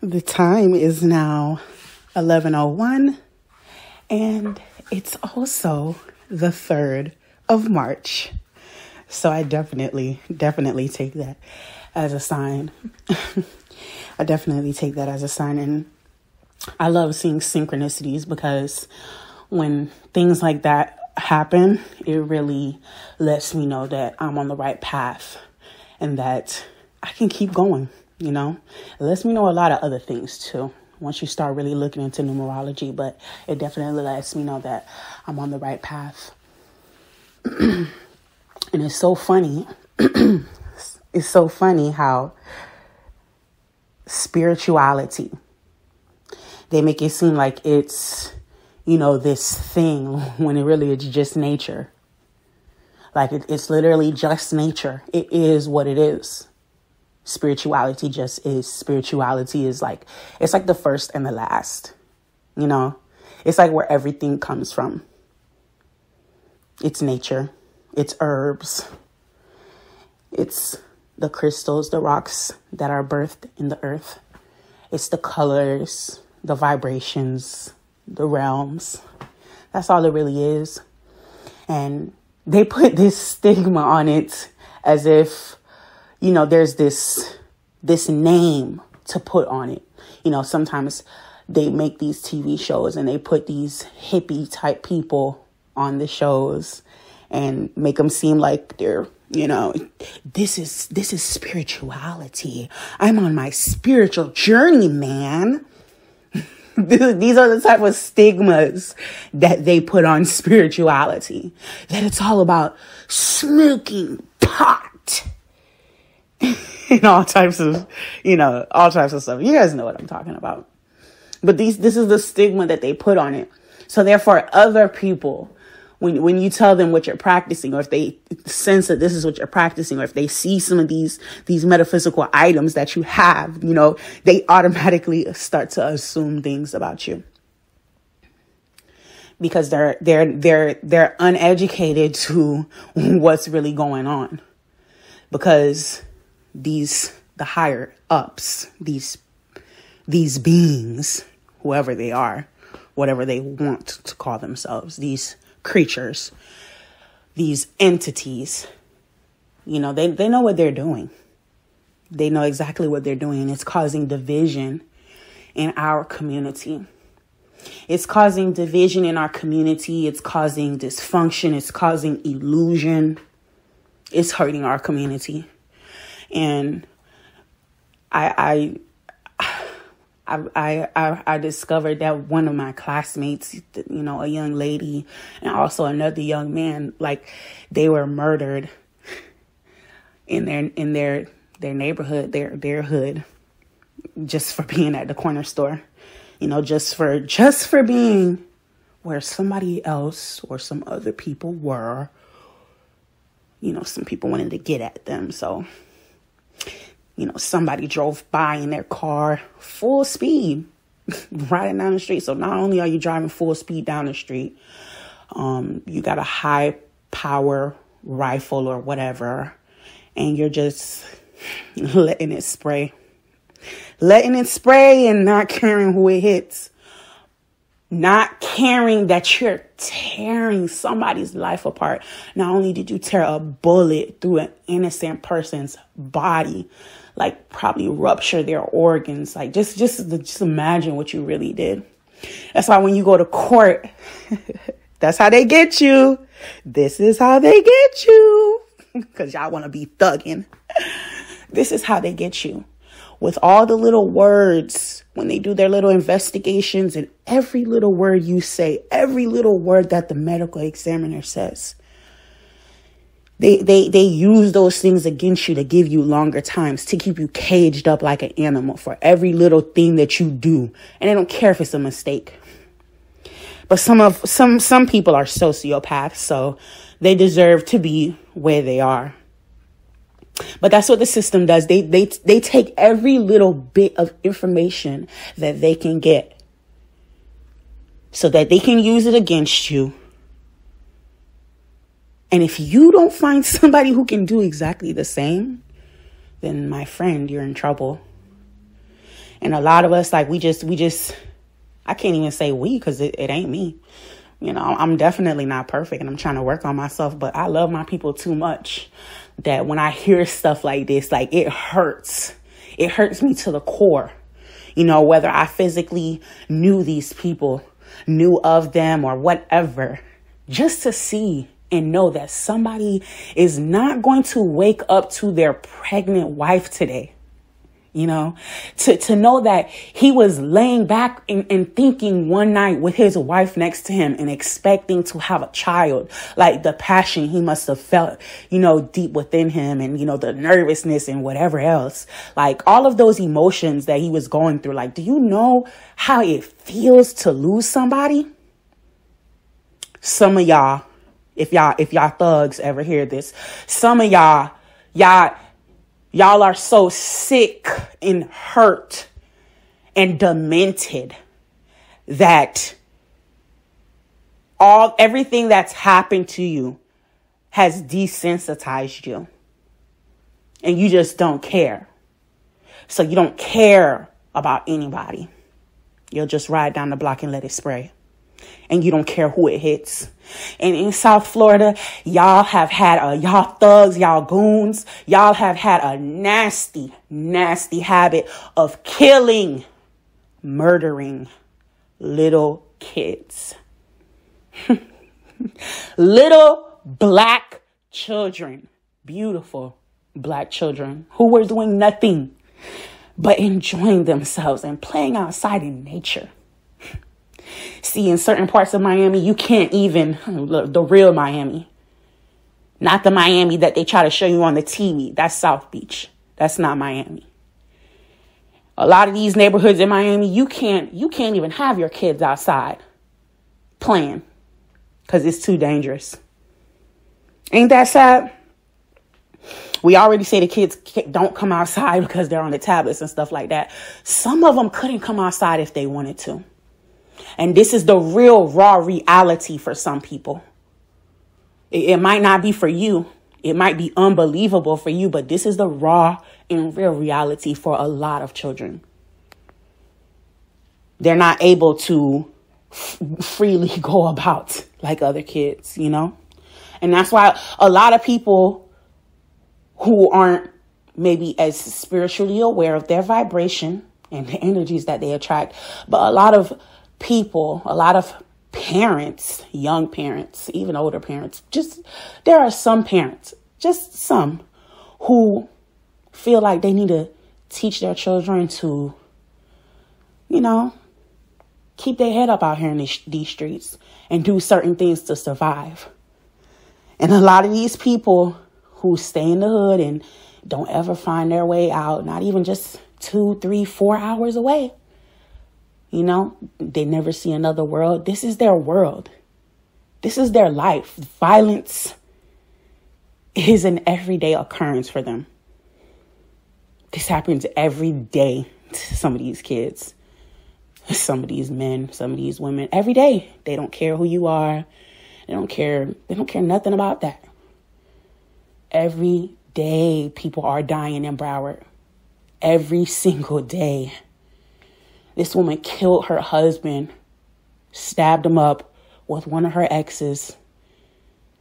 The time is now 11:01 and it's also the 3rd of March. So I definitely definitely take that as a sign. I definitely take that as a sign and I love seeing synchronicities because when things like that happen, it really lets me know that I'm on the right path and that I can keep going. You know, it lets me know a lot of other things too once you start really looking into numerology, but it definitely lets me know that I'm on the right path. and it's so funny. it's so funny how spirituality they make it seem like it's you know this thing when it really it's just nature like it, it's literally just nature it is what it is spirituality just is. Spirituality is like, it's like the first and the last, you know? It's like where everything comes from. It's nature, it's herbs, it's the crystals, the rocks that are birthed in the earth, it's the colors, the vibrations, the realms. That's all it really is. And they put this stigma on it as if you know, there's this this name to put on it. You know, sometimes they make these TV shows and they put these hippie type people on the shows and make them seem like they're you know this is this is spirituality. I'm on my spiritual journey man. These are the type of stigmas that they put on spirituality that it's all about smoking pot and all types of, you know, all types of stuff. You guys know what I'm talking about. But these, this is the stigma that they put on it. So therefore, other people, when when you tell them what you're practicing, or if they sense that this is what you're practicing, or if they see some of these these metaphysical items that you have, you know, they automatically start to assume things about you because they're they're they're they're uneducated to what's really going on because these the higher ups, these these beings, whoever they are, whatever they want to call themselves, these creatures, these entities, you know, they, they know what they're doing. They know exactly what they're doing, and it's causing division in our community. It's causing division in our community. It's causing dysfunction. It's causing illusion. It's hurting our community and I I I I I discovered that one of my classmates, you know, a young lady and also another young man, like they were murdered in their in their their neighborhood, their their hood, just for being at the corner store. You know, just for just for being where somebody else or some other people were. You know, some people wanted to get at them, so you know, somebody drove by in their car full speed riding down the street. So not only are you driving full speed down the street, um, you got a high power rifle or whatever, and you're just letting it spray. Letting it spray and not caring who it hits. Not caring that you're tearing somebody's life apart. Not only did you tear a bullet through an innocent person's body, like probably rupture their organs. Like just just just imagine what you really did. That's why when you go to court, that's how they get you. This is how they get you. Cause y'all want to be thugging. This is how they get you. With all the little words when they do their little investigations and every little word you say, every little word that the medical examiner says. They, they, they use those things against you to give you longer times, to keep you caged up like an animal for every little thing that you do. And they don't care if it's a mistake. But some of, some, some people are sociopaths, so they deserve to be where they are. But that's what the system does. They, they, they take every little bit of information that they can get so that they can use it against you and if you don't find somebody who can do exactly the same, then my friend, you're in trouble. And a lot of us, like, we just, we just, I can't even say we because it, it ain't me. You know, I'm definitely not perfect and I'm trying to work on myself, but I love my people too much that when I hear stuff like this, like it hurts. It hurts me to the core. You know, whether I physically knew these people, knew of them or whatever, just to see and know that somebody is not going to wake up to their pregnant wife today you know, to, to know that he was laying back and, and thinking one night with his wife next to him and expecting to have a child, like the passion he must have felt, you know, deep within him and, you know, the nervousness and whatever else, like all of those emotions that he was going through. Like, do you know how it feels to lose somebody? Some of y'all, if y'all, if y'all thugs ever hear this, some of y'all, y'all, Y'all are so sick and hurt and demented that all everything that's happened to you has desensitized you. And you just don't care. So you don't care about anybody. You'll just ride down the block and let it spray and you don't care who it hits. And in South Florida, y'all have had a, y'all thugs, y'all goons, y'all have had a nasty, nasty habit of killing, murdering little kids. little black children, beautiful black children who were doing nothing but enjoying themselves and playing outside in nature. See, in certain parts of Miami, you can't even, the real Miami, not the Miami that they try to show you on the TV. That's South Beach. That's not Miami. A lot of these neighborhoods in Miami, you can't, you can't even have your kids outside playing because it's too dangerous. Ain't that sad? We already say the kids don't come outside because they're on the tablets and stuff like that. Some of them couldn't come outside if they wanted to. And this is the real raw reality for some people. It, it might not be for you. It might be unbelievable for you, but this is the raw and real reality for a lot of children. They're not able to f- freely go about like other kids, you know? And that's why a lot of people who aren't maybe as spiritually aware of their vibration and the energies that they attract, but a lot of people, a lot of parents, young parents, even older parents, just there are some parents, just some, who feel like they need to teach their children to, you know, keep their head up out here in these, streets and do certain things to survive. And a lot of these people who stay in the hood and don't ever find their way out, not even just two, three, four hours away, you know, they never see another world. This is their world. This is their life. Violence is an everyday occurrence for them. This happens every day to some of these kids, some of these men, some of these women. Every day. They don't care who you are. They don't care. They don't care nothing about that. Every day people are dying in Broward. Every single day. This woman killed her husband, stabbed him up with one of her exes.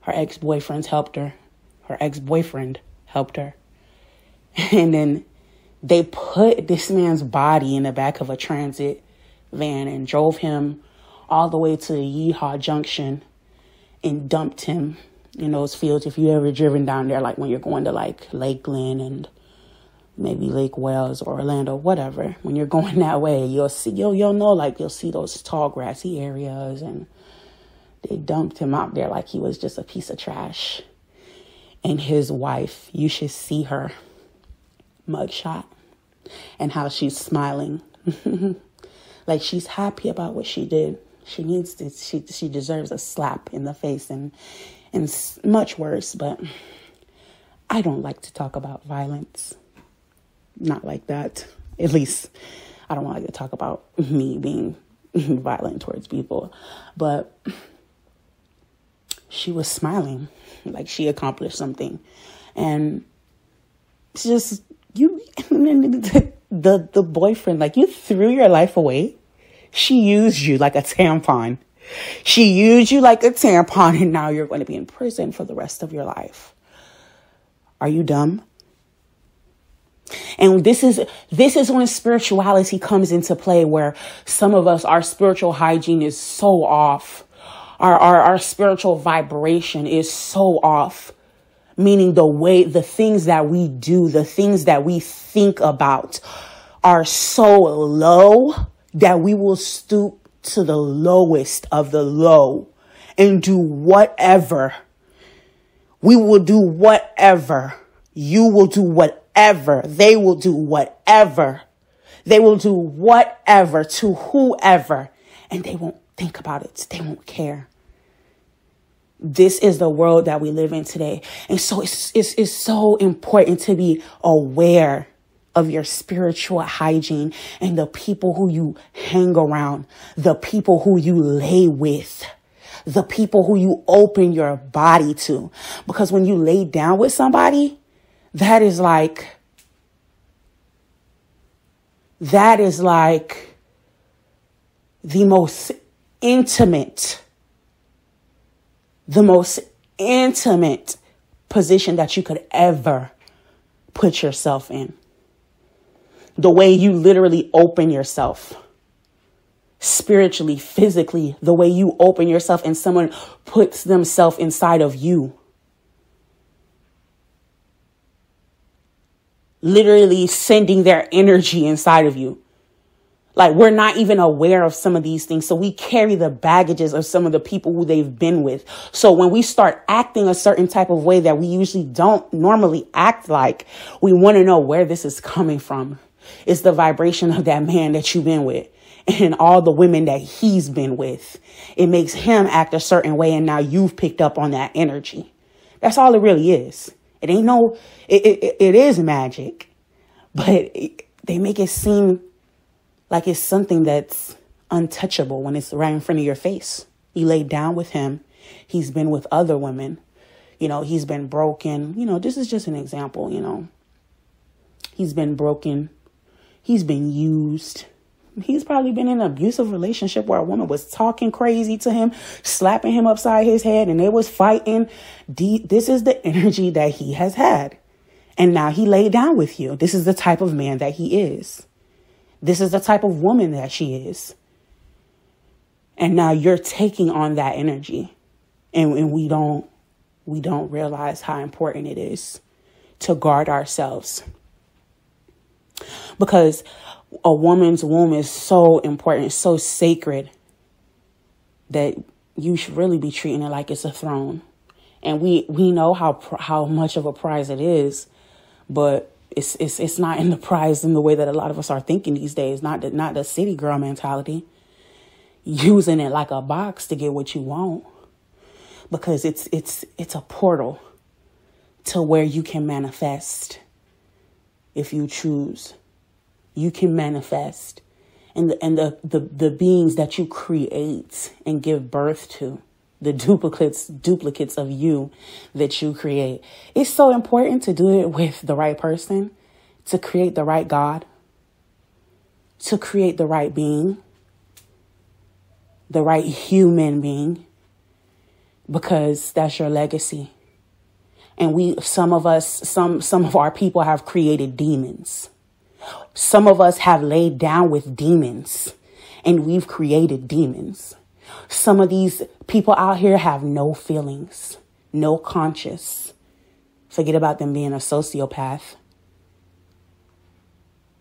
Her ex boyfriends helped her. Her ex boyfriend helped her. And then they put this man's body in the back of a transit van and drove him all the way to Yeehaw Junction and dumped him in those fields. If you ever driven down there, like when you're going to like Lakeland and maybe Lake Wales or Orlando, whatever. When you're going that way, you'll see you'll you'll know like you'll see those tall grassy areas and they dumped him out there like he was just a piece of trash. And his wife, you should see her mugshot and how she's smiling. like she's happy about what she did. She needs to she she deserves a slap in the face and and much worse, but I don't like to talk about violence not like that. At least I don't want to talk about me being violent towards people, but she was smiling like she accomplished something. And it's just you the the boyfriend, like you threw your life away. She used you like a tampon. She used you like a tampon and now you're going to be in prison for the rest of your life. Are you dumb? And this is this is when spirituality comes into play where some of us our spiritual hygiene is so off. Our our, our spiritual vibration is so off. Meaning the way the things that we do, the things that we think about are so low that we will stoop to the lowest of the low and do whatever. We will do whatever. You will do whatever. They will do whatever. They will do whatever to whoever and they won't think about it. They won't care. This is the world that we live in today. And so it's, it's, it's so important to be aware of your spiritual hygiene and the people who you hang around, the people who you lay with, the people who you open your body to. Because when you lay down with somebody, that is like, that is like the most intimate, the most intimate position that you could ever put yourself in the way you literally open yourself spiritually, physically, the way you open yourself and someone puts themselves inside of you. Literally sending their energy inside of you. Like we're not even aware of some of these things. So we carry the baggages of some of the people who they've been with. So when we start acting a certain type of way that we usually don't normally act like, we want to know where this is coming from. It's the vibration of that man that you've been with and all the women that he's been with. It makes him act a certain way, and now you've picked up on that energy. That's all it really is. It ain't no, it, it, it is magic, but it, they make it seem like it's something that's untouchable when it's right in front of your face. You lay down with him. He's been with other women. You know, he's been broken. You know, this is just an example, you know. He's been broken He's been used. He's probably been in an abusive relationship where a woman was talking crazy to him, slapping him upside his head, and they was fighting. This is the energy that he has had. And now he laid down with you. This is the type of man that he is. This is the type of woman that she is. And now you're taking on that energy. And, and we don't we don't realize how important it is to guard ourselves because a woman's womb is so important, so sacred that you should really be treating it like it's a throne. And we we know how how much of a prize it is, but it's it's it's not in the prize in the way that a lot of us are thinking these days. Not the not the city girl mentality, using it like a box to get what you want, because it's it's it's a portal to where you can manifest if you choose. You can manifest. And the, and the, the, the beings that you create and give birth to, the duplicates, duplicates of you that you create. It's so important to do it with the right person, to create the right God, to create the right being, the right human being, because that's your legacy and we some of us some some of our people have created demons some of us have laid down with demons and we've created demons. Some of these people out here have no feelings no conscience. Forget about them being a sociopath.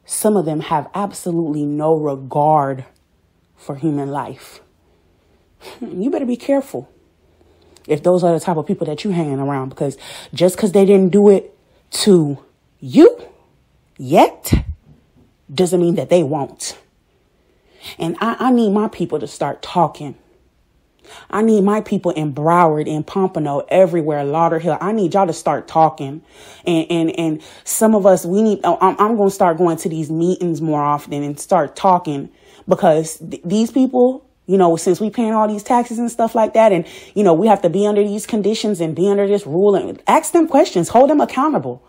Some of them have absolutely no regard for human life. Hmm, you better be careful if those are the type of people that you hanging around because just because they didn't do it to you yet doesn't mean that they won't. And I, I need my people to start talking. I need my people in Broward, in Pompano, everywhere, Lauderhill. I need y'all to start talking. And, and, and some of us, we need, oh, I'm, I'm going to start going to these meetings more often and start talking because th- these people, you know, since we paying all these taxes and stuff like that, and you know, we have to be under these conditions and be under this rule and ask them questions, hold them accountable.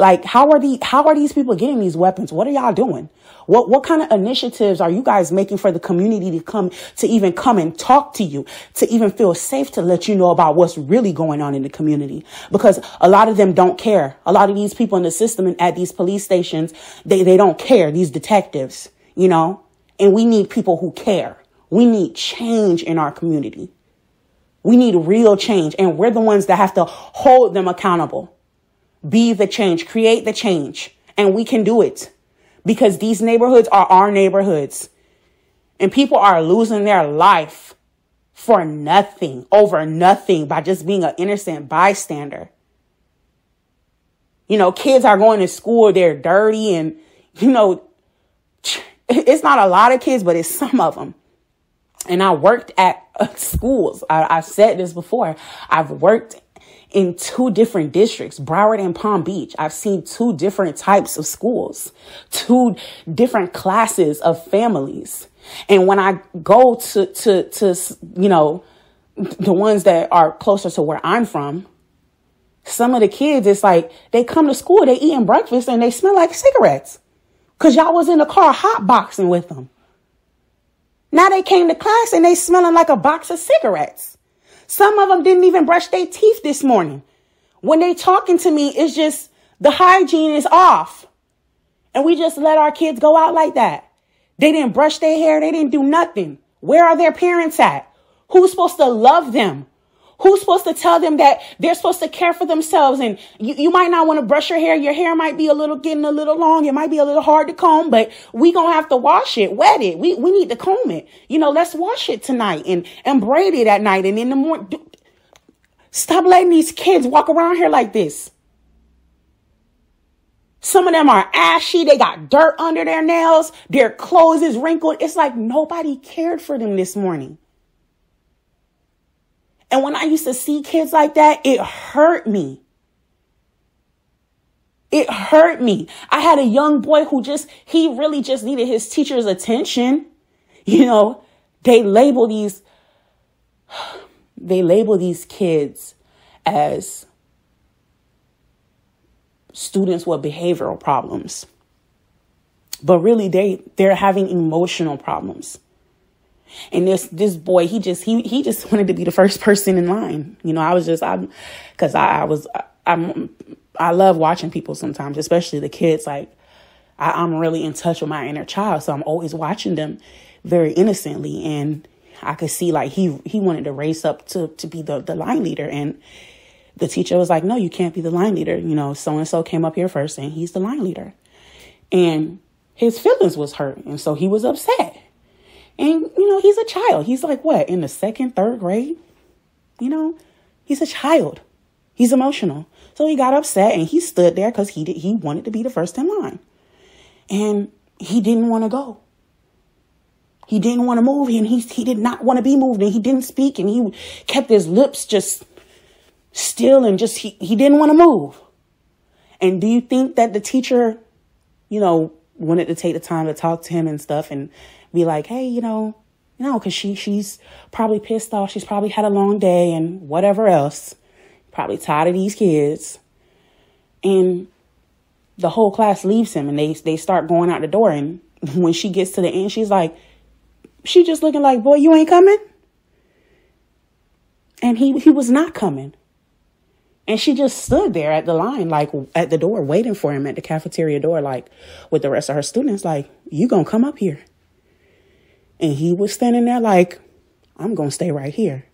Like, how are the how are these people getting these weapons? What are y'all doing? What what kind of initiatives are you guys making for the community to come to even come and talk to you, to even feel safe to let you know about what's really going on in the community? Because a lot of them don't care. A lot of these people in the system and at these police stations, they, they don't care. These detectives, you know, and we need people who care. We need change in our community. We need real change and we're the ones that have to hold them accountable. Be the change, create the change, and we can do it because these neighborhoods are our neighborhoods and people are losing their life for nothing, over nothing by just being an innocent bystander. You know, kids are going to school, they're dirty and, you know, it's not a lot of kids, but it's some of them. And I worked at schools. I, have said this before. I've worked in two different districts, Broward and Palm Beach. I've seen two different types of schools, two different classes of families. And when I go to, to, to, you know, the ones that are closer to where I'm from, some of the kids, it's like they come to school, they eating breakfast and they smell like cigarettes. Cause y'all was in the car hot boxing with them. Now they came to class and they smelling like a box of cigarettes. Some of them didn't even brush their teeth this morning. When they talking to me, it's just the hygiene is off. And we just let our kids go out like that. They didn't brush their hair. They didn't do nothing. Where are their parents at? Who's supposed to love them? Who's supposed to tell them that they're supposed to care for themselves? And you, you might not want to brush your hair. Your hair might be a little getting a little long. It might be a little hard to comb, but we gonna have to wash it, wet it. We, we need to comb it. You know, let's wash it tonight and, and braid it at night. And in the morning, stop letting these kids walk around here like this. Some of them are ashy. They got dirt under their nails. Their clothes is wrinkled. It's like nobody cared for them this morning. And when I used to see kids like that, it hurt me. It hurt me. I had a young boy who just, he really just needed his teacher's attention. You know, they label these, they label these kids as students with behavioral problems. But really they, they're having emotional problems. And this this boy, he just he he just wanted to be the first person in line. You know, I was just I'm because I, I was I, I'm I love watching people sometimes, especially the kids. Like I, I'm really in touch with my inner child, so I'm always watching them very innocently, and I could see like he he wanted to race up to to be the the line leader, and the teacher was like, "No, you can't be the line leader. You know, so and so came up here first, and he's the line leader," and his feelings was hurt, and so he was upset. And, you know, he's a child. He's like, what, in the second, third grade? You know, he's a child. He's emotional. So he got upset and he stood there because he did, he wanted to be the first in line. And he didn't want to go. He didn't want to move and he, he did not want to be moved and he didn't speak and he kept his lips just still and just, he, he didn't want to move. And do you think that the teacher, you know, wanted to take the time to talk to him and stuff and be like, hey, you know, know, because she she's probably pissed off. She's probably had a long day and whatever else. Probably tired of these kids. And the whole class leaves him and they they start going out the door. And when she gets to the end, she's like, she just looking like, boy, you ain't coming. And he he was not coming. And she just stood there at the line, like at the door, waiting for him at the cafeteria door, like with the rest of her students, like, you gonna come up here. And he was standing there like, I'm going to stay right here.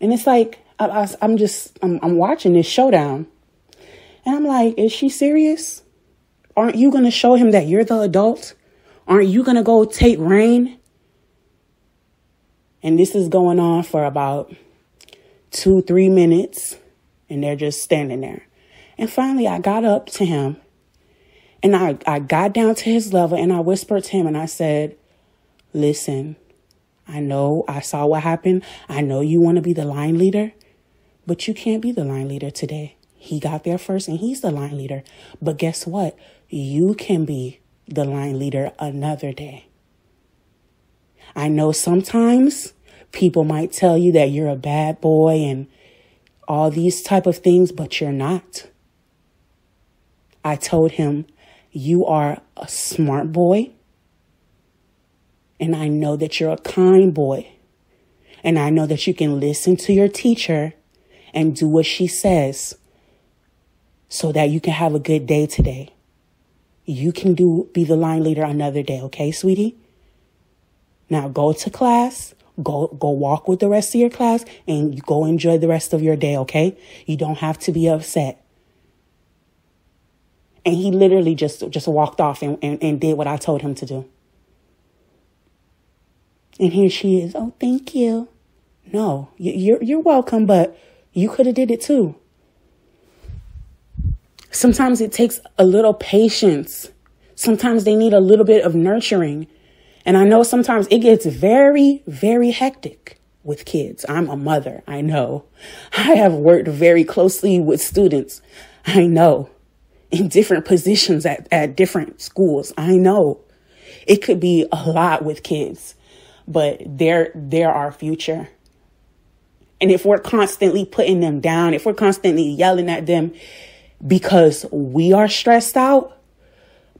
And it's like, I, am just, I'm, I'm watching this showdown. And I'm like, is she serious? Aren't you going to show him that you're the adult? Aren't you going to go take reign? And this is going on for about two, three minutes. And they're just standing there. And finally, I got up to him and I, I got down to his level and I whispered to him and I said, Listen, I know I saw what happened. I know you want to be the line leader, but you can't be the line leader today. He got there first and he's the line leader. But guess what? You can be the line leader another day. I know sometimes people might tell you that you're a bad boy and all these type of things, but you're not. I told him, You are a smart boy. And I know that you're a kind boy. And I know that you can listen to your teacher and do what she says so that you can have a good day today. You can do be the line leader another day, okay, sweetie? Now go to class, go go walk with the rest of your class and go enjoy the rest of your day, okay? You don't have to be upset. And he literally just just walked off and, and, and did what I told him to do. And here she is. Oh, thank you. No, you're you're welcome, but you could have did it too. Sometimes it takes a little patience. Sometimes they need a little bit of nurturing. And I know sometimes it gets very, very hectic with kids. I'm a mother. I know. I have worked very closely with students. I know. In different positions at, at different schools. I know. It could be a lot with kids, but they're, they're our future. And if we're constantly putting them down, if we're constantly yelling at them because we are stressed out,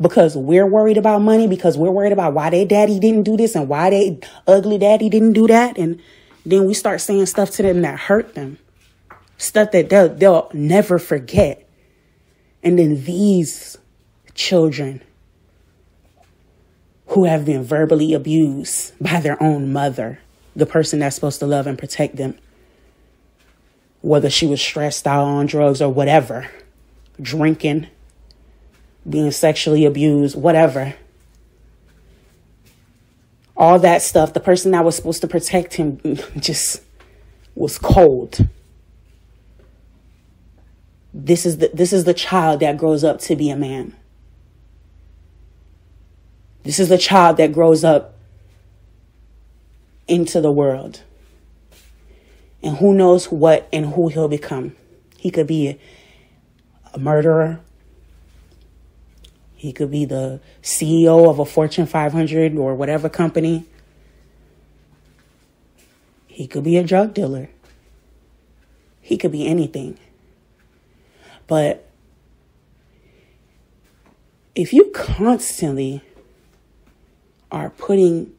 because we're worried about money, because we're worried about why their daddy didn't do this and why they ugly daddy didn't do that. And then we start saying stuff to them that hurt them, stuff that they'll, they'll never forget. And then these children who have been verbally abused by their own mother, the person that's supposed to love and protect them, whether she was stressed out on drugs or whatever, drinking, being sexually abused, whatever. All that stuff, the person that was supposed to protect him just was cold. This is the this is the child that grows up to be a man. This is the child that grows up into the world. And who knows what and who he'll become. He could be a, a murderer. He could be the CEO of a Fortune 500 or whatever company. He could be a drug dealer. He could be anything. But if you constantly are putting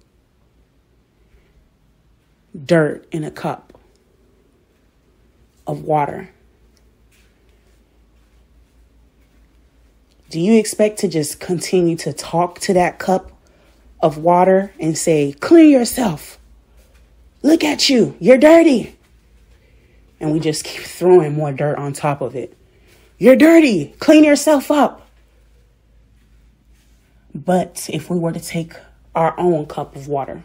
dirt in a cup of water. Do you expect to just continue to talk to that cup of water and say, Clean yourself? Look at you, you're dirty. And we just keep throwing more dirt on top of it. You're dirty, clean yourself up. But if we were to take our own cup of water,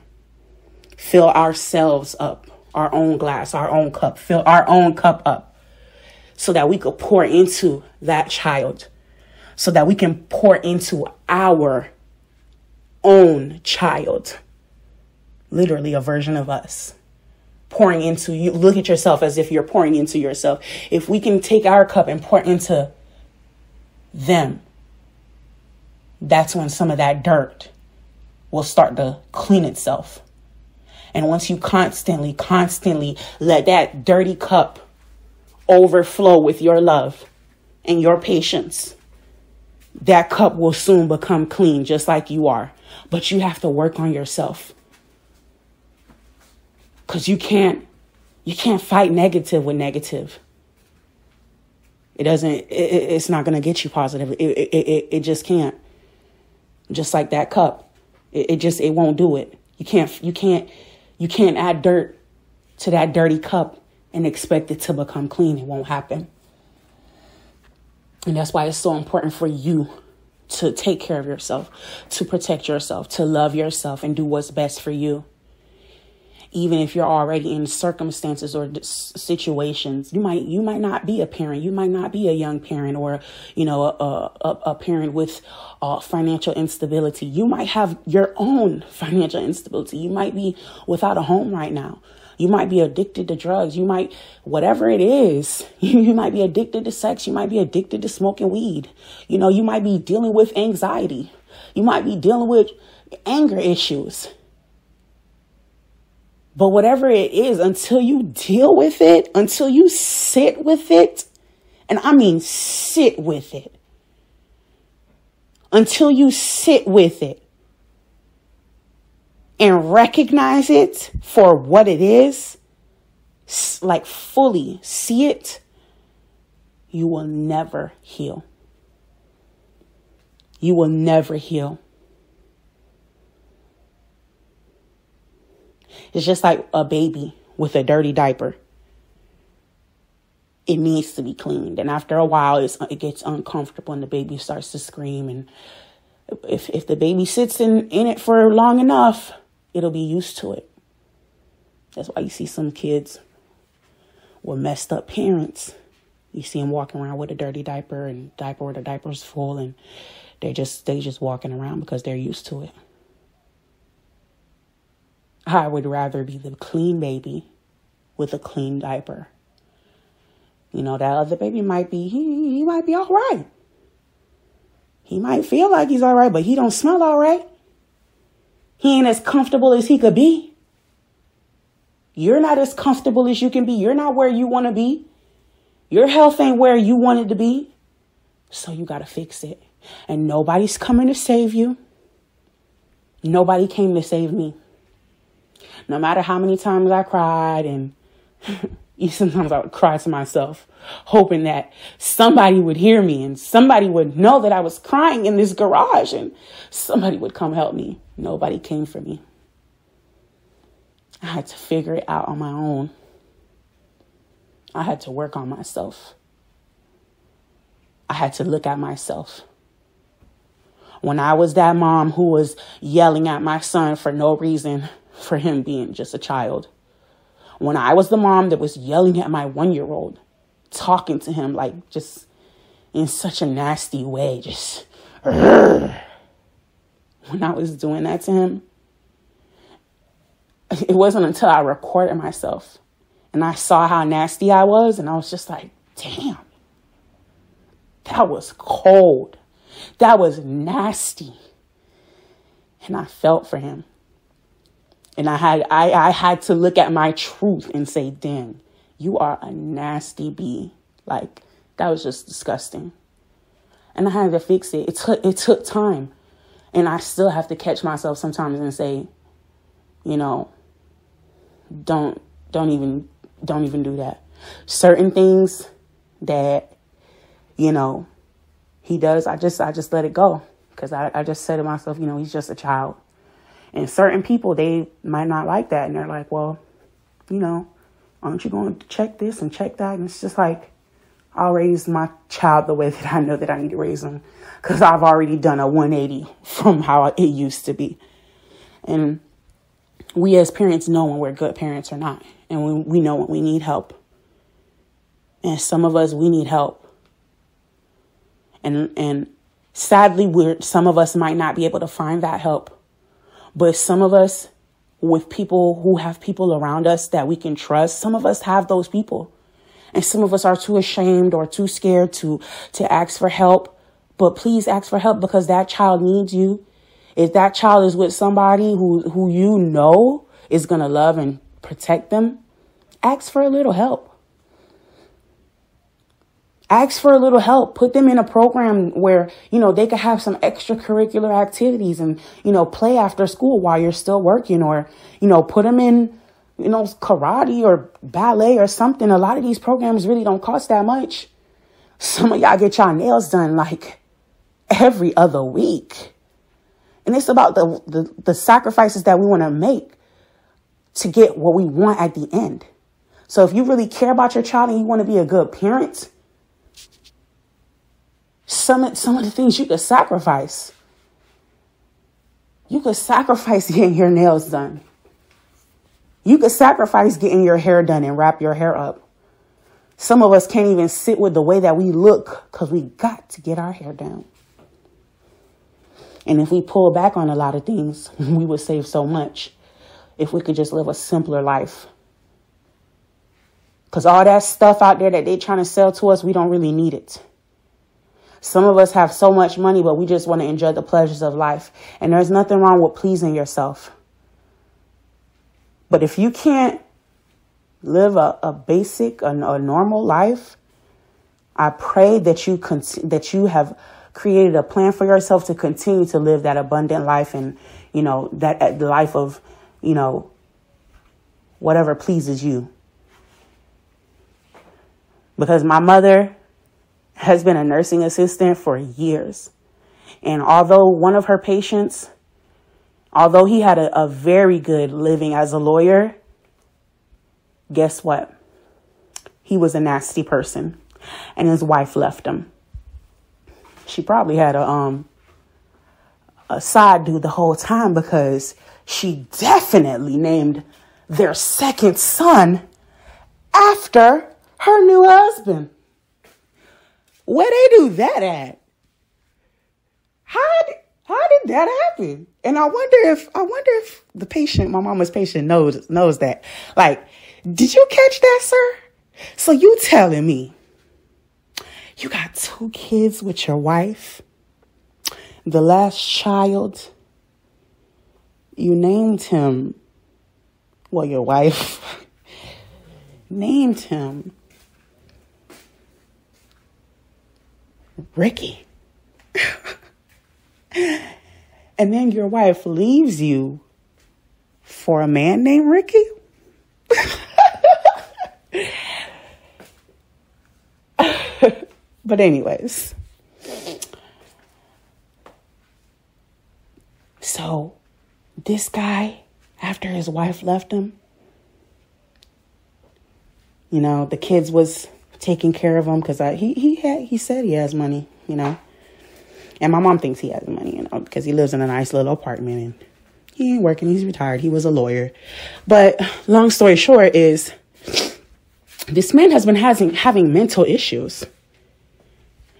fill ourselves up, our own glass, our own cup, fill our own cup up so that we could pour into that child, so that we can pour into our own child. Literally a version of us. Pouring into you. Look at yourself as if you're pouring into yourself. If we can take our cup and pour into them, that's when some of that dirt will start to clean itself. And once you constantly, constantly let that dirty cup overflow with your love and your patience, that cup will soon become clean, just like you are. But you have to work on yourself. Because you can't, you can't fight negative with negative. It doesn't, it, it's not going to get you positive. It, it, it, it just can't. Just like that cup. It, it just, it won't do it. You can't, you can't, you can't add dirt to that dirty cup and expect it to become clean. It won't happen. And that's why it's so important for you to take care of yourself, to protect yourself, to love yourself, and do what's best for you even if you're already in circumstances or situations you might you might not be a parent you might not be a young parent or you know a, a, a parent with uh, financial instability you might have your own financial instability you might be without a home right now you might be addicted to drugs. You might, whatever it is, you might be addicted to sex. You might be addicted to smoking weed. You know, you might be dealing with anxiety. You might be dealing with anger issues. But whatever it is, until you deal with it, until you sit with it, and I mean sit with it, until you sit with it and recognize it for what it is, like fully see it, you will never heal. You will never heal. It's just like a baby with a dirty diaper. It needs to be cleaned. And after a while, it gets uncomfortable and the baby starts to scream. And if, if the baby sits in, in it for long enough, it'll be used to it. That's why you see some kids with messed up parents. You see them walking around with a dirty diaper and diaper where the diaper's full and they just they just walking around because they're used to it. I would rather be the clean baby with a clean diaper. You know, that other baby might be he, he might be all right. He might feel like he's all right, but he don't smell all right. He ain't as comfortable as he could be. You're not as comfortable as you can be. You're not where you want to be. Your health ain't where you want it to be. So you got to fix it. And nobody's coming to save you. Nobody came to save me. No matter how many times I cried and sometimes I would cry to myself, hoping that somebody would hear me and somebody would know that I was crying in this garage and somebody would come help me. Nobody came for me. I had to figure it out on my own. I had to work on myself. I had to look at myself. When I was that mom who was yelling at my son for no reason, for him being just a child. When I was the mom that was yelling at my one year old, talking to him like just in such a nasty way, just. When I was doing that to him, it wasn't until I recorded myself and I saw how nasty I was, and I was just like, damn, that was cold. That was nasty. And I felt for him. And I had I, I had to look at my truth and say, damn, you are a nasty bee. Like that was just disgusting. And I had to fix it. It took it took time. And I still have to catch myself sometimes and say, you know, don't don't even don't even do that. Certain things that, you know, he does, I just I just let it go. Cause I, I just said to myself, you know, he's just a child. And certain people, they might not like that. And they're like, well, you know, aren't you going to check this and check that? And it's just like, I'll raise my child the way that I know that I need to raise them because I've already done a 180 from how it used to be. And we as parents know when we're good parents or not. And we, we know when we need help. And some of us, we need help. And, and sadly, we're, some of us might not be able to find that help but some of us, with people who have people around us that we can trust, some of us have those people. And some of us are too ashamed or too scared to, to ask for help. But please ask for help because that child needs you. If that child is with somebody who, who you know is going to love and protect them, ask for a little help ask for a little help. Put them in a program where you know they could have some extracurricular activities and you know play after school while you're still working or you know put them in you know karate or ballet or something. A lot of these programs really don't cost that much. Some of y'all get y'all nails done like every other week. And it's about the the, the sacrifices that we want to make to get what we want at the end. So if you really care about your child and you want to be a good parent some, some of the things you could sacrifice. You could sacrifice getting your nails done. You could sacrifice getting your hair done and wrap your hair up. Some of us can't even sit with the way that we look because we got to get our hair done. And if we pull back on a lot of things, we would save so much if we could just live a simpler life. Because all that stuff out there that they're trying to sell to us, we don't really need it. Some of us have so much money, but we just want to enjoy the pleasures of life. And there's nothing wrong with pleasing yourself. But if you can't live a, a basic, a, a normal life, I pray that you con- that you have created a plan for yourself to continue to live that abundant life and, you know, that uh, the life of, you know, whatever pleases you. Because my mother has been a nursing assistant for years. And although one of her patients, although he had a, a very good living as a lawyer, guess what? He was a nasty person and his wife left him. She probably had a um a side dude the whole time because she definitely named their second son after her new husband. Where they do that at? How did, how did that happen? And I wonder if I wonder if the patient, my mama's patient, knows knows that. Like, did you catch that, sir? So you telling me you got two kids with your wife, the last child, you named him, well, your wife named him Ricky. and then your wife leaves you for a man named Ricky? but, anyways. So, this guy, after his wife left him, you know, the kids was taking care of him because I he he had he said he has money, you know. And my mom thinks he has money, you know, because he lives in a nice little apartment and he ain't working. He's retired. He was a lawyer. But long story short is this man has been having having mental issues.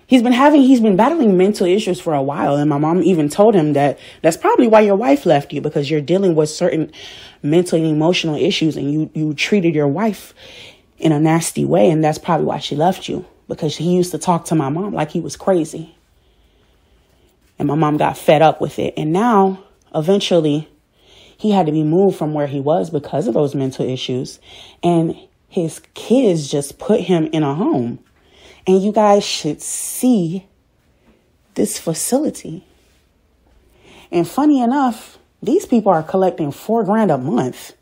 He's been having he's been battling mental issues for a while and my mom even told him that that's probably why your wife left you because you're dealing with certain mental and emotional issues and you you treated your wife in a nasty way. And that's probably why she left you because he used to talk to my mom like he was crazy. And my mom got fed up with it. And now, eventually, he had to be moved from where he was because of those mental issues. And his kids just put him in a home. And you guys should see this facility. And funny enough, these people are collecting four grand a month.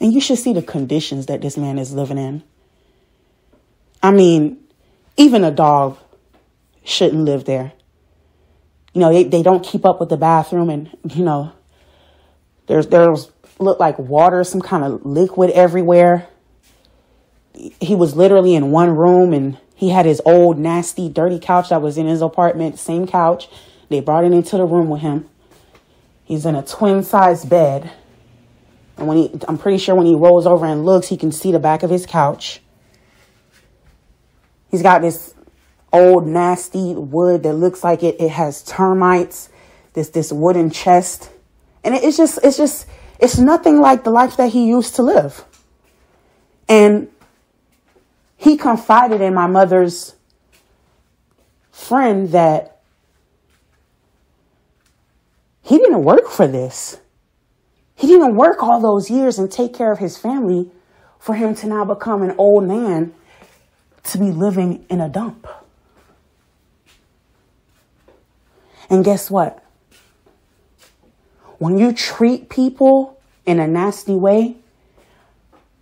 And you should see the conditions that this man is living in. I mean, even a dog shouldn't live there. You know, they, they don't keep up with the bathroom and, you know, there's, there's look like water, some kind of liquid everywhere. He was literally in one room and he had his old nasty dirty couch that was in his apartment, same couch. They brought it into the room with him. He's in a twin size bed. And when he, I'm pretty sure when he rolls over and looks, he can see the back of his couch. He's got this old nasty wood that looks like it, it has termites, this, this wooden chest. And it's just, it's just, it's nothing like the life that he used to live. And he confided in my mother's friend that he didn't work for this. He didn't work all those years and take care of his family for him to now become an old man to be living in a dump. And guess what? When you treat people in a nasty way,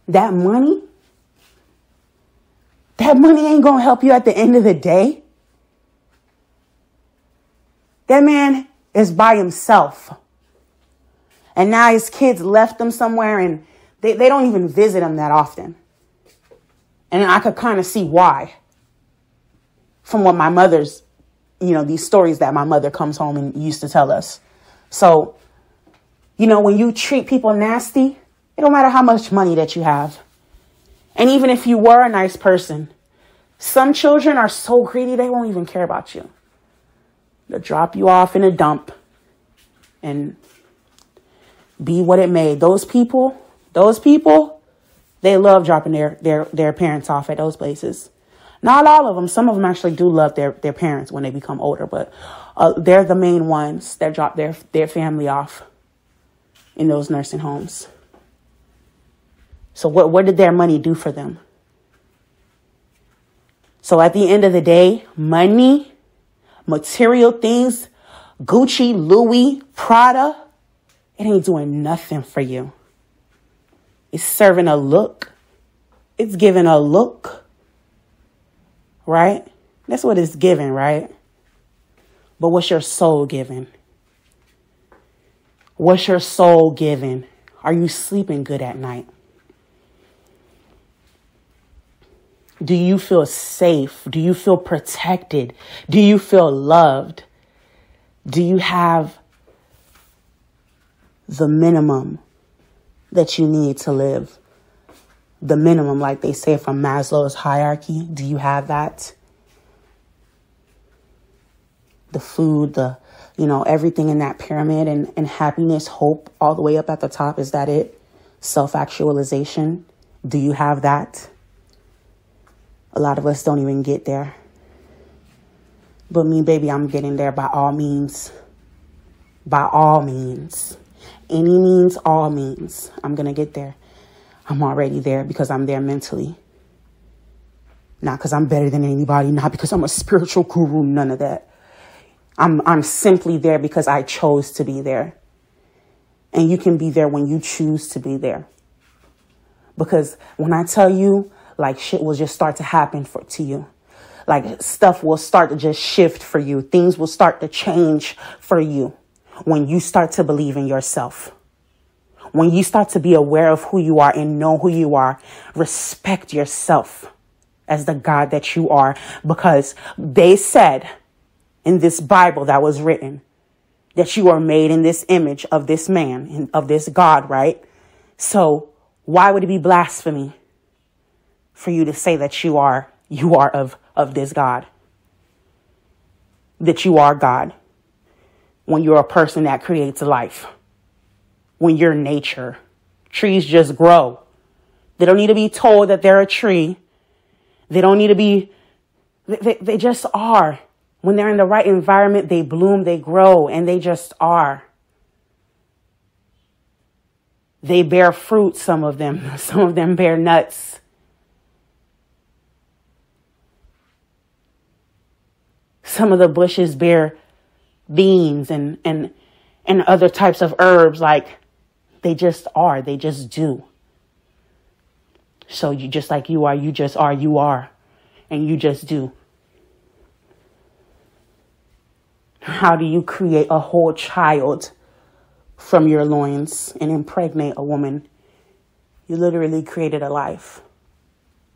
that money, that money ain't gonna help you at the end of the day. That man is by himself. And now his kids left him somewhere and they, they don't even visit him that often. And I could kind of see why from what my mother's, you know, these stories that my mother comes home and used to tell us. So, you know, when you treat people nasty, it don't matter how much money that you have. And even if you were a nice person, some children are so greedy they won't even care about you. They'll drop you off in a dump and be what it may. Those people, those people, they love dropping their, their, their parents off at those places. Not all of them. Some of them actually do love their, their parents when they become older, but uh, they're the main ones that drop their, their family off in those nursing homes. So what, what did their money do for them? So at the end of the day, money, material things, Gucci, Louis, Prada, it ain't doing nothing for you. It's serving a look. It's giving a look. Right? That's what it's giving, right? But what's your soul giving? What's your soul giving? Are you sleeping good at night? Do you feel safe? Do you feel protected? Do you feel loved? Do you have the minimum that you need to live? The minimum, like they say from Maslow's hierarchy. Do you have that? The food, the, you know, everything in that pyramid and, and happiness, hope, all the way up at the top. Is that it? Self actualization. Do you have that? A lot of us don't even get there. But me, baby, I'm getting there by all means. By all means. Any means, all means. I'm going to get there. I'm already there because I'm there mentally. Not because I'm better than anybody, not because I'm a spiritual guru, none of that. I'm, I'm simply there because I chose to be there. And you can be there when you choose to be there. Because when I tell you like shit will just start to happen for to you. Like stuff will start to just shift for you. Things will start to change for you when you start to believe in yourself. When you start to be aware of who you are and know who you are, respect yourself as the God that you are because they said in this Bible that was written that you are made in this image of this man, of this God, right? So why would it be blasphemy for you to say that you are you are of of this God. That you are God. When you're a person that creates life. When you're nature. Trees just grow. They don't need to be told that they're a tree. They don't need to be they, they just are. When they're in the right environment, they bloom, they grow, and they just are. They bear fruit, some of them. Some of them bear nuts. Some of the bushes bear beans and, and, and other types of herbs. Like they just are, they just do. So you just like you are, you just are, you are, and you just do. How do you create a whole child from your loins and impregnate a woman? You literally created a life.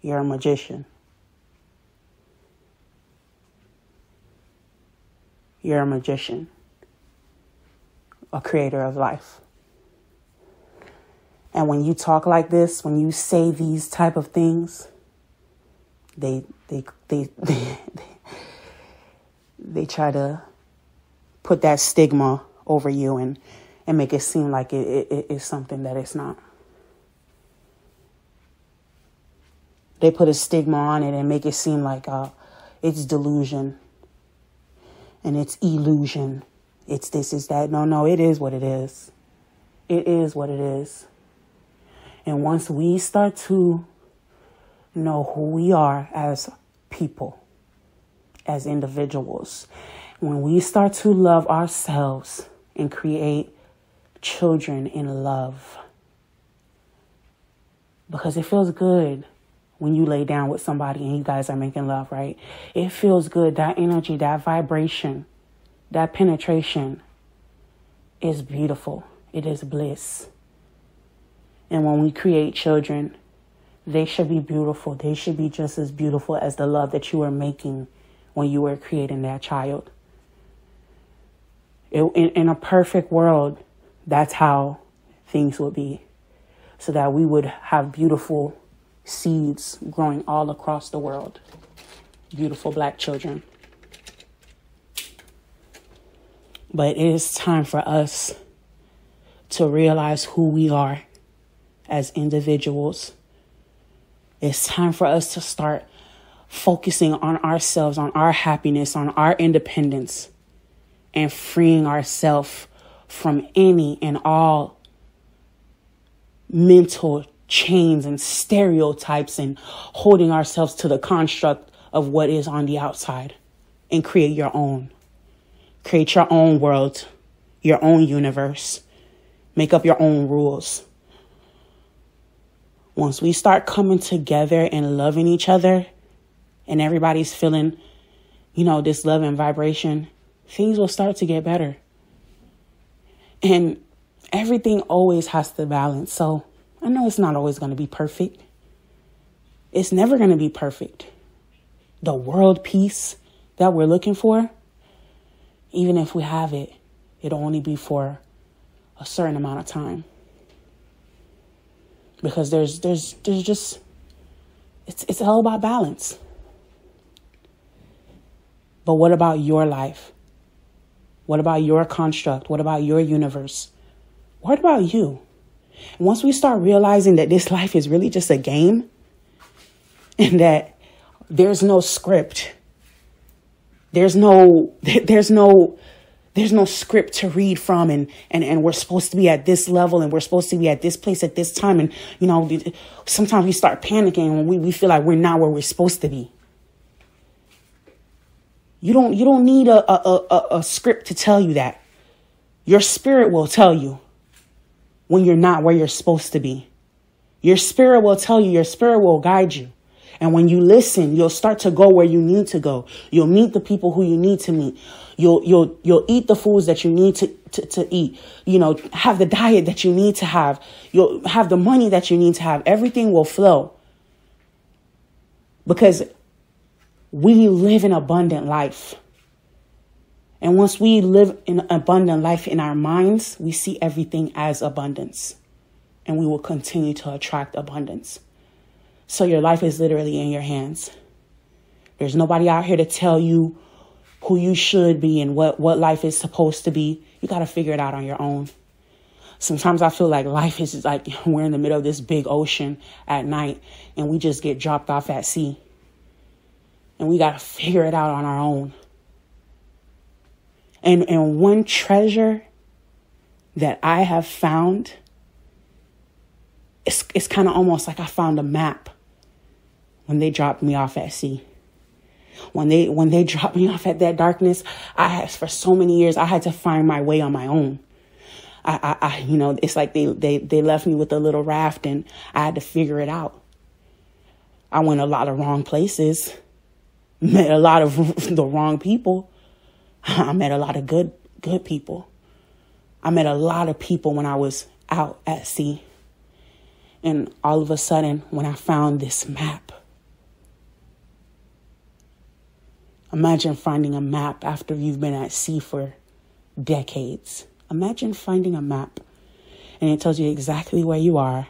You're a magician. You're a magician, a creator of life. And when you talk like this, when you say these type of things, they they they they, they, try to put that stigma over you and and make it seem like it, it, it is something that it's not. They put a stigma on it and make it seem like uh, it's delusion and it's illusion. It's this, is that. No, no, it is what it is. It is what it is. And once we start to know who we are as people, as individuals, when we start to love ourselves and create children in love, because it feels good when you lay down with somebody and you guys are making love, right? It feels good. That energy, that vibration, that penetration is beautiful. It is bliss. And when we create children, they should be beautiful. They should be just as beautiful as the love that you were making when you were creating that child. in, in a perfect world, that's how things would be. So that we would have beautiful seeds growing all across the world. Beautiful black children. But it is time for us to realize who we are as individuals. It's time for us to start focusing on ourselves, on our happiness, on our independence, and freeing ourselves from any and all mental chains and stereotypes and holding ourselves to the construct of what is on the outside and create your own Create your own world, your own universe. Make up your own rules. Once we start coming together and loving each other, and everybody's feeling, you know, this love and vibration, things will start to get better. And everything always has to balance. So I know it's not always going to be perfect. It's never going to be perfect. The world peace that we're looking for, even if we have it, it'll only be for a certain amount of time. Because there's there's there's just it's it's all about balance. But what about your life? What about your construct? What about your universe? What about you? Once we start realizing that this life is really just a game and that there's no script, there's no, there's no, there's no script to read from and, and, and we're supposed to be at this level and we're supposed to be at this place at this time. And, you know, sometimes we start panicking when we, we feel like we're not where we're supposed to be. You don't you don't need a, a, a, a script to tell you that. Your spirit will tell you when you're not where you're supposed to be. Your spirit will tell you, your spirit will guide you. And when you listen, you'll start to go where you need to go. You'll meet the people who you need to meet. You'll you'll you'll eat the foods that you need to, to, to eat. You know, have the diet that you need to have. You'll have the money that you need to have. Everything will flow. Because we live an abundant life. And once we live an abundant life in our minds, we see everything as abundance. And we will continue to attract abundance. So your life is literally in your hands. There's nobody out here to tell you who you should be and what, what life is supposed to be. You got to figure it out on your own. Sometimes I feel like life is like we're in the middle of this big ocean at night and we just get dropped off at sea and we got to figure it out on our own. And, and one treasure that I have found, it's, it's kind of almost like I found a map when they dropped me off at sea. When they when they dropped me off at that darkness, I had for so many years I had to find my way on my own. I, I, I you know, it's like they, they they left me with a little raft and I had to figure it out. I went a lot of wrong places met a lot of the wrong people. I met a lot of good good people. I met a lot of people when I was out at sea. And all of a sudden, when I found this map, imagine finding a map after you've been at sea for decades. Imagine finding a map and it tells you exactly where you are,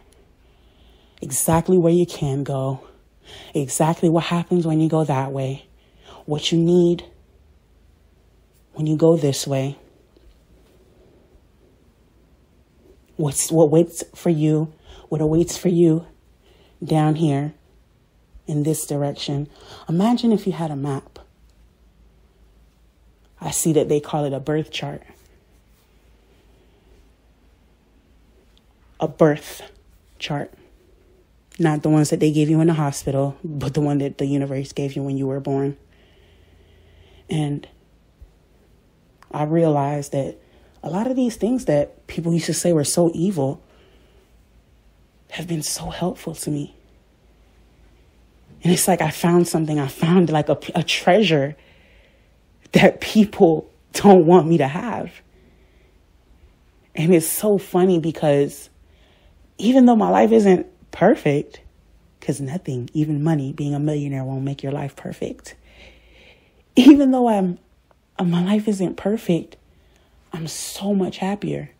exactly where you can go, exactly what happens when you go that way, what you need when you go this way, what's what waits for you, what awaits for you down here in this direction. Imagine if you had a map. I see that they call it a birth chart. A birth chart. Not the ones that they gave you in the hospital, but the one that the universe gave you when you were born. And I realized that a lot of these things that people used to say were so evil have been so helpful to me. And it's like I found something, I found like a, a treasure that people don't want me to have. And it's so funny because even though my life isn't perfect, because nothing, even money, being a millionaire won't make your life perfect. Even though I'm, Uh, my life isn't perfect, I'm so much happier.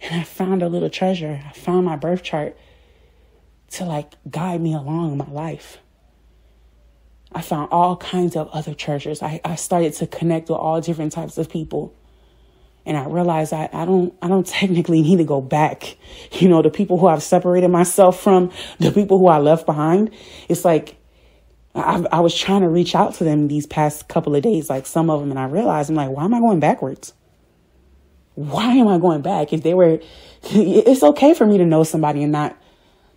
And I found a little treasure. I found my birth chart to like guide me along my life. I found all kinds of other treasures. I, I started to connect with all different types of people and I realized I, I don't I don't technically need to go back. You know, the people who I've separated myself from, the people who I left behind. It's like I, I was trying to reach out to them these past couple of days, like some of them, and I realized I'm like, why am I going backwards? Why am I going back? If they were, it's okay for me to know somebody and not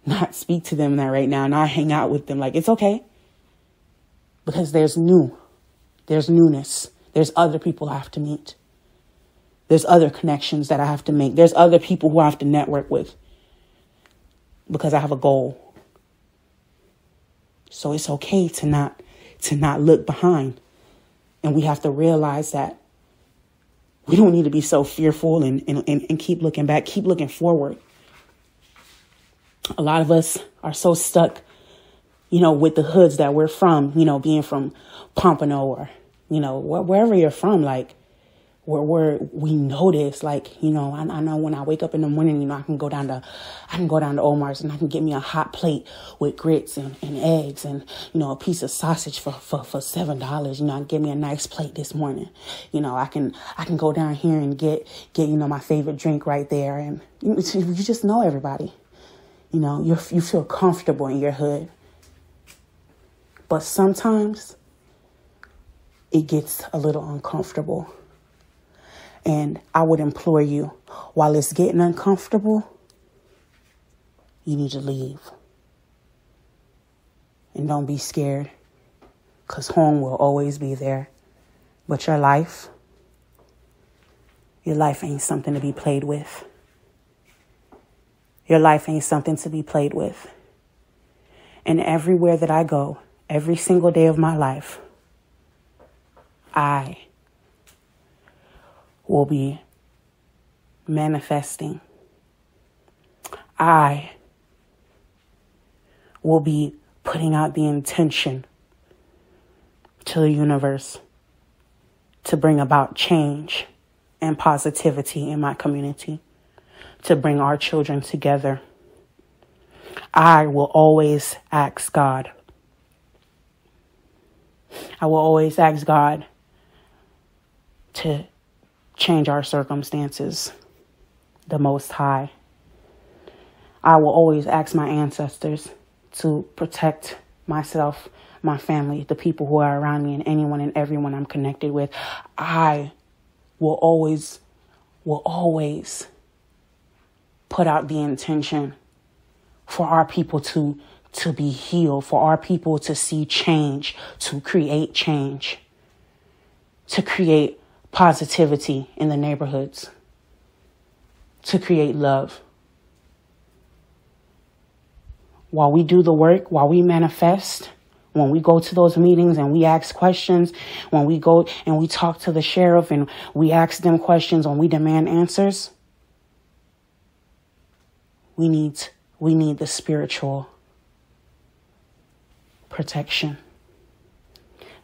not speak to them that right now, not hang out with them. Like it's okay because there's new, there's newness There's other people I have to meet. There's other connections that I have to make. There's other people who I have to network with because I have a goal. So it's okay to not to not look behind. And we have to realize that we don't need to be so fearful and, and, and, and keep looking back, keep looking forward. A lot of us are so stuck, you know, with the hoods that we're from, you know, being from Pompano or, you know, wherever you're from, like where, where we notice, like, you know, I, I, know when I wake up in the morning, you know, I can go down to, I can go down to Omar's and I can get me a hot plate with grits and, and eggs and, you know, a piece of sausage for, for, for $7. You know, I can get me a nice plate this morning. You know, I can, I can go down here and get, get, you know, my favorite drink right there. And you, you just know everybody. You know, you you feel comfortable in your hood. But sometimes it gets a little uncomfortable and I would implore you, while it's getting uncomfortable, you need to leave. And don't be scared, because home will always be there. But your life, your life ain't something to be played with. Your life ain't something to be played with. And everywhere that I go, every single day of my life, I will be manifesting. I will be putting out the intention to the universe to bring about change and positivity in my community, to bring our children together. I will always ask God. I will always ask God to change our circumstances, the Most High. I will always ask my ancestors to protect myself, my family, the people who are around me, and anyone and everyone I'm connected with. I will always, will always put out the intention for our people to to be healed, for our people to see change, to create change, to create positivity in the neighborhoods, to create love. While we do the work, while we manifest, when we go to those meetings and we ask questions, when we go and we talk to the sheriff and we ask them questions when we demand answers, we need we need the spiritual protection.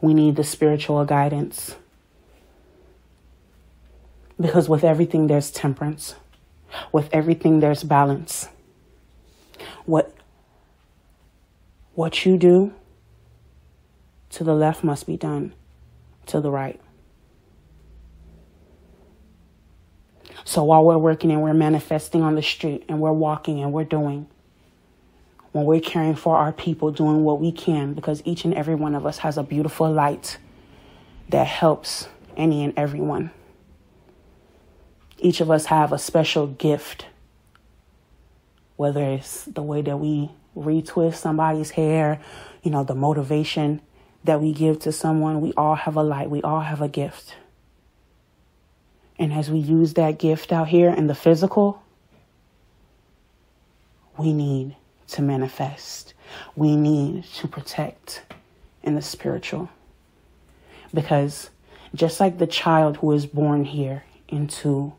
We need the spiritual guidance. Because with everything, there's temperance. With everything, there's balance. What, what you do to the left must be done to the right. So while we're working and we're manifesting on the street and we're walking and we're doing, when we're caring for our people, doing what we can, because each and every one of us has a beautiful light that helps any and everyone each of us have a special gift, whether it's the way that we retwist somebody's hair, you know, the motivation that we give to someone. We all have a light, we all have a gift. And as we use that gift out here in the physical, we need to manifest. We need to protect in the spiritual. Because just like the child who is born here into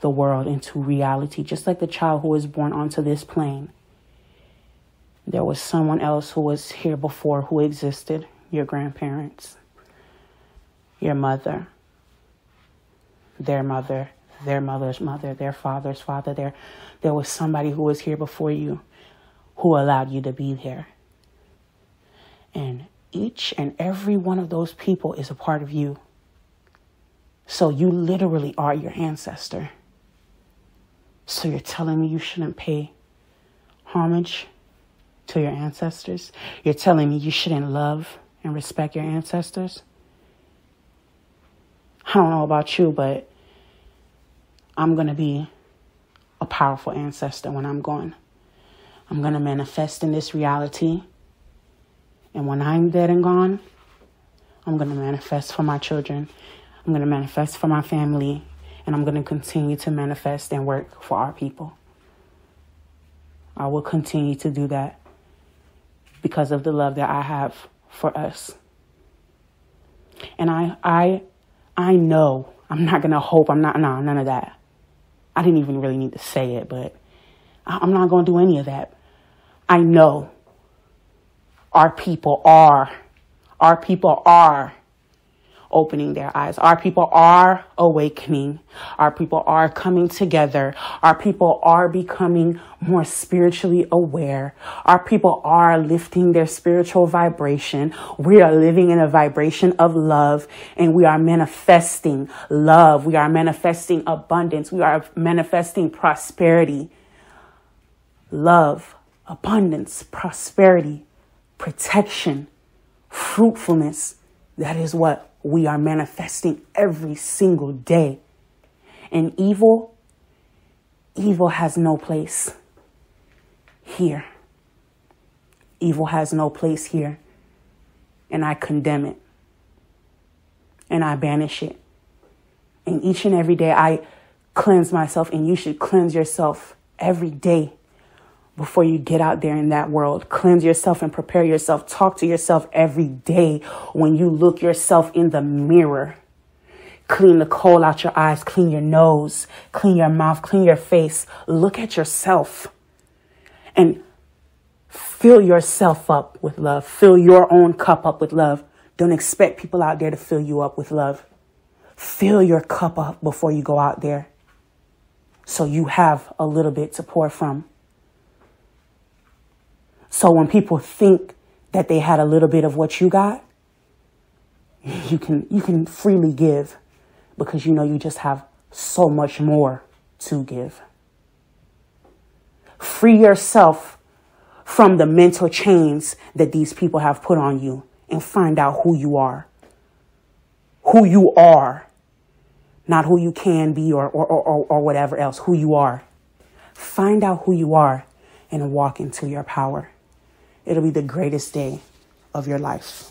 the world into reality, just like the child who was born onto this plane. There was someone else who was here before who existed your grandparents, your mother, their mother, their mother's mother, their father's father. There, there was somebody who was here before you who allowed you to be there. And each and every one of those people is a part of you. So you literally are your ancestor. So you're telling me you shouldn't pay homage to your ancestors? You're telling me you shouldn't love and respect your ancestors? I don't know about you, but I'm going to be a powerful ancestor when I'm gone. I'm going to manifest in this reality. And when I'm dead and gone, I'm going to manifest for my children. I'm going to manifest for my family. And I'm going to continue to manifest and work for our people. I will continue to do that because of the love that I have for us. And I I I know I'm not gonna hope I'm not no none of that. I didn't even really need to say it, but I'm not gonna do any of that. I know our people are our people are opening their eyes. Our people are awakening. Our people are coming together. Our people are becoming more spiritually aware. Our people are lifting their spiritual vibration. We are living in a vibration of love and we are manifesting love. We are manifesting abundance. We are manifesting prosperity, love, abundance, prosperity, protection, fruitfulness. That is what we are manifesting every single day. And evil, evil has no place here. Evil has no place here. And I condemn it. And I banish it. And each and every day I cleanse myself, and you should cleanse yourself every day before you get out there in that world. Cleanse yourself and prepare yourself. Talk to yourself every day when you look yourself in the mirror. Clean the coal out your eyes, clean your nose, clean your mouth, clean your face. Look at yourself and fill yourself up with love. Fill your own cup up with love. Don't expect people out there to fill you up with love. Fill your cup up before you go out there so you have a little bit to pour from. So when people think that they had a little bit of what you got, you can you can freely give because you know you just have so much more to give. Free yourself from the mental chains that these people have put on you and find out who you are. Who you are. Not who you can be or, or, or, or whatever else, who you are. Find out who you are and walk into your power. It'll be the greatest day of your life.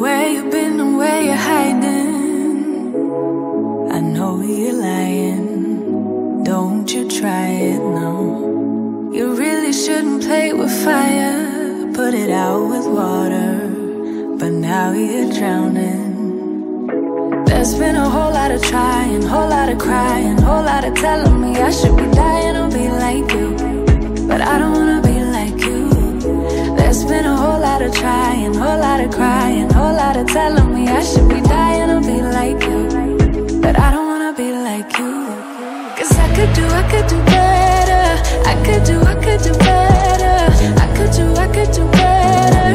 Where you been and where you hiding? I know you're lying. Don't you try it, no. You really shouldn't play with fire. Put it out with water but now you're drowning. There's been a whole lot of trying, whole lot of crying, whole lot of telling me I should be dying or be like you. But I don't wanna be like you. There's been a whole lot of trying, whole lot of crying, whole lot of telling me I should be dying or be like you. But I don't wanna be like you. Cause I could do, I could do better. I could do, I could do better. I could do, I could do better